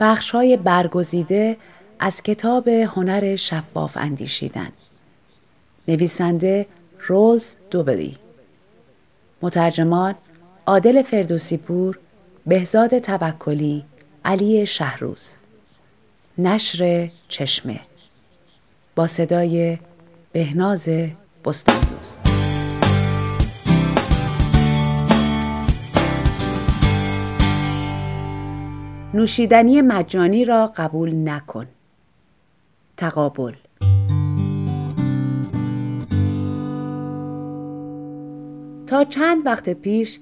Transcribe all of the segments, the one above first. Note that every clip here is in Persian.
بخش های برگزیده از کتاب هنر شفاف اندیشیدن. نویسنده رولف دوبلی. مترجمان عادل فردوسی پور بهزاد توکلی علی شهروز. نشر چشمه. با صدای بهناز بستان دوست نوشیدنی مجانی را قبول نکن تقابل تا چند وقت پیش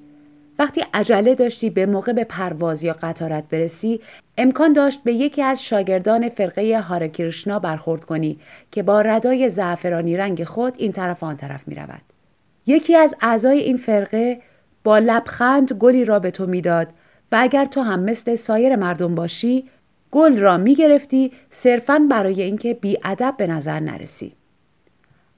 وقتی عجله داشتی به موقع به پرواز یا قطارت برسی امکان داشت به یکی از شاگردان فرقه هارکریشنا برخورد کنی که با ردای زعفرانی رنگ خود این طرف آن طرف می رود. یکی از اعضای این فرقه با لبخند گلی را به تو می‌داد و اگر تو هم مثل سایر مردم باشی گل را می گرفتی صرفا برای اینکه بیادب به نظر نرسی.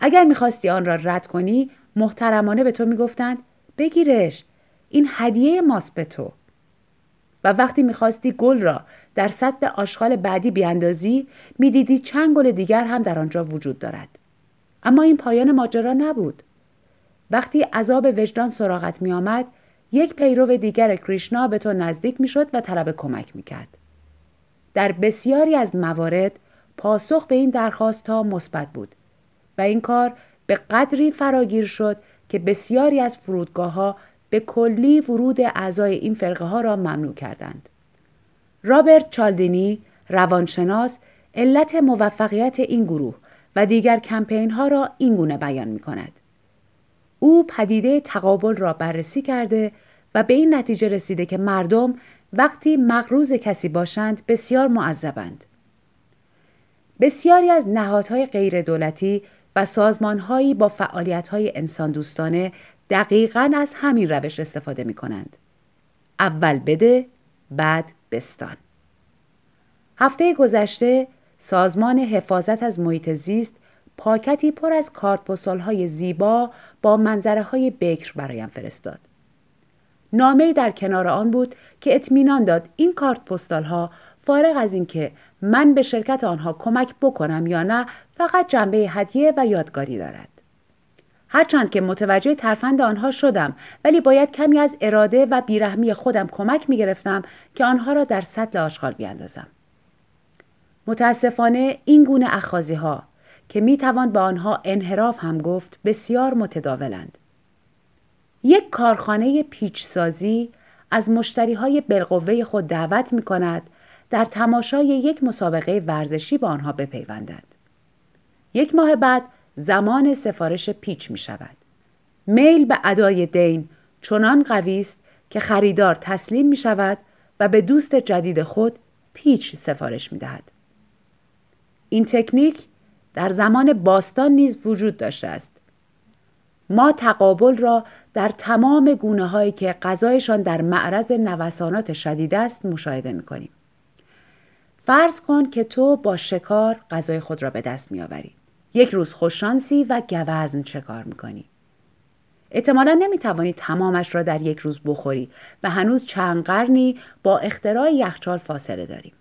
اگر می‌خواستی آن را رد کنی محترمانه به تو می‌گفتند بگیرش این هدیه ماست به تو. و وقتی می‌خواستی گل را در سطح آشغال بعدی بیاندازی می‌دیدی چند گل دیگر هم در آنجا وجود دارد. اما این پایان ماجرا نبود. وقتی عذاب وجدان سراغت میآمد یک پیرو دیگر کریشنا به تو نزدیک می‌شد و طلب کمک می‌کرد در بسیاری از موارد پاسخ به این درخواست ها مثبت بود و این کار به قدری فراگیر شد که بسیاری از فرودگاه ها به کلی ورود اعضای این فرقه ها را ممنوع کردند. رابرت چالدینی روانشناس علت موفقیت این گروه و دیگر کمپین ها را این گونه بیان می کند. او پدیده تقابل را بررسی کرده و به این نتیجه رسیده که مردم وقتی مغروز کسی باشند بسیار معذبند. بسیاری از نهادهای غیر دولتی و سازمانهایی با فعالیتهای انسان دوستانه دقیقا از همین روش استفاده می کنند. اول بده بعد بستان. هفته گذشته سازمان حفاظت از محیط زیست پاکتی پر از کارت های زیبا با منظره های بکر برایم فرستاد. نامه در کنار آن بود که اطمینان داد این کارت پستال ها فارغ از اینکه من به شرکت آنها کمک بکنم یا نه فقط جنبه هدیه و یادگاری دارد. هرچند که متوجه ترفند آنها شدم ولی باید کمی از اراده و بیرحمی خودم کمک می گرفتم که آنها را در سطل آشغال بیاندازم. متاسفانه این گونه اخازی ها که می توان به آنها انحراف هم گفت بسیار متداولند. یک کارخانه پیچ سازی از مشتری های بالقوه خود دعوت می کند در تماشای یک مسابقه ورزشی با آنها بپیوندند. یک ماه بعد زمان سفارش پیچ می شود. میل به ادای دین چنان قوی است که خریدار تسلیم می شود و به دوست جدید خود پیچ سفارش می دهد. این تکنیک در زمان باستان نیز وجود داشته است. ما تقابل را در تمام گونه هایی که غذایشان در معرض نوسانات شدید است مشاهده می کنیم. فرض کن که تو با شکار غذای خود را به دست می آوری. یک روز خوششانسی و گوزن شکار می کنی. احتمالا نمی توانی تمامش را در یک روز بخوری و هنوز چند قرنی با اختراع یخچال فاصله داریم.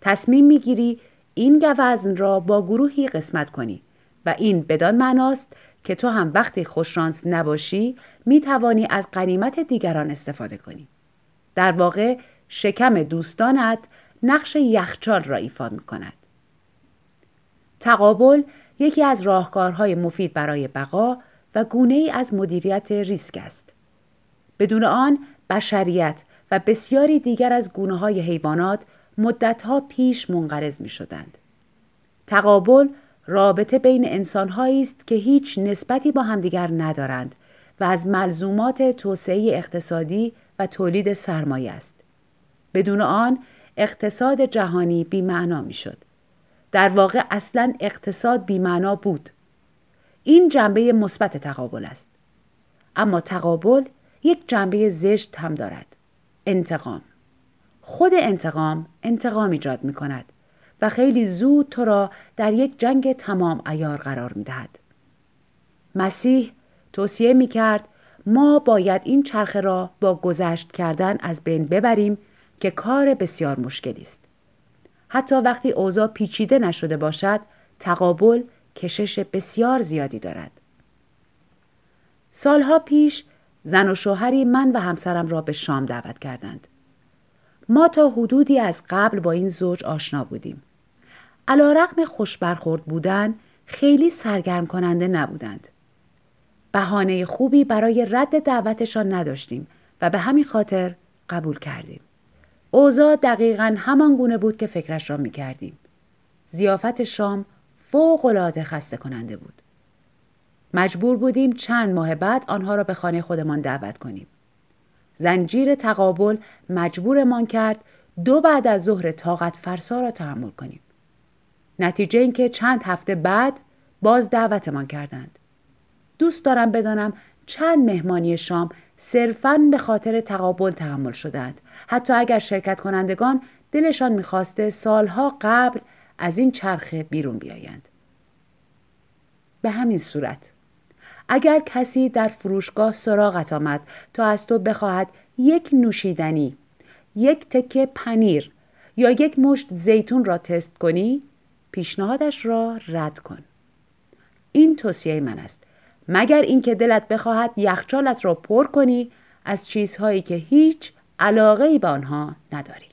تصمیم می گیری این گوزن را با گروهی قسمت کنی و این بدان معناست که تو هم وقتی خوششانس نباشی می توانی از قنیمت دیگران استفاده کنی. در واقع شکم دوستانت نقش یخچال را ایفا می کند. تقابل یکی از راهکارهای مفید برای بقا و گونه ای از مدیریت ریسک است. بدون آن بشریت و بسیاری دیگر از گونه های حیوانات مدتها پیش منقرض می شدند. تقابل رابطه بین انسانهایی است که هیچ نسبتی با همدیگر ندارند و از ملزومات توسعه اقتصادی و تولید سرمایه است. بدون آن اقتصاد جهانی بیمعنا می شد. در واقع اصلا اقتصاد بیمعنا بود. این جنبه مثبت تقابل است. اما تقابل یک جنبه زشت هم دارد. انتقام. خود انتقام انتقام ایجاد می کند و خیلی زود تو را در یک جنگ تمام ایار قرار می دهد. مسیح توصیه می کرد ما باید این چرخه را با گذشت کردن از بین ببریم که کار بسیار مشکلی است. حتی وقتی اوضاع پیچیده نشده باشد، تقابل کشش بسیار زیادی دارد. سالها پیش زن و شوهری من و همسرم را به شام دعوت کردند. ما تا حدودی از قبل با این زوج آشنا بودیم. علا رقم خوش برخورد بودن خیلی سرگرم کننده نبودند. بهانه خوبی برای رد دعوتشان نداشتیم و به همین خاطر قبول کردیم. اوضاع دقیقا همان گونه بود که فکرش را می کردیم. زیافت شام فوق العاده خسته کننده بود. مجبور بودیم چند ماه بعد آنها را به خانه خودمان دعوت کنیم. زنجیر تقابل مجبورمان کرد دو بعد از ظهر طاقت فرسا را تحمل کنیم. نتیجه اینکه چند هفته بعد باز دعوتمان کردند. دوست دارم بدانم چند مهمانی شام صرفاً به خاطر تقابل تحمل شدند. حتی اگر شرکت کنندگان دلشان می‌خواسته سالها قبل از این چرخه بیرون بیایند. به همین صورت اگر کسی در فروشگاه سراغت آمد تا از تو بخواهد یک نوشیدنی یک تکه پنیر یا یک مشت زیتون را تست کنی پیشنهادش را رد کن. این توصیه من است. مگر اینکه دلت بخواهد یخچالت را پر کنی از چیزهایی که هیچ علاقه ای به آنها نداری.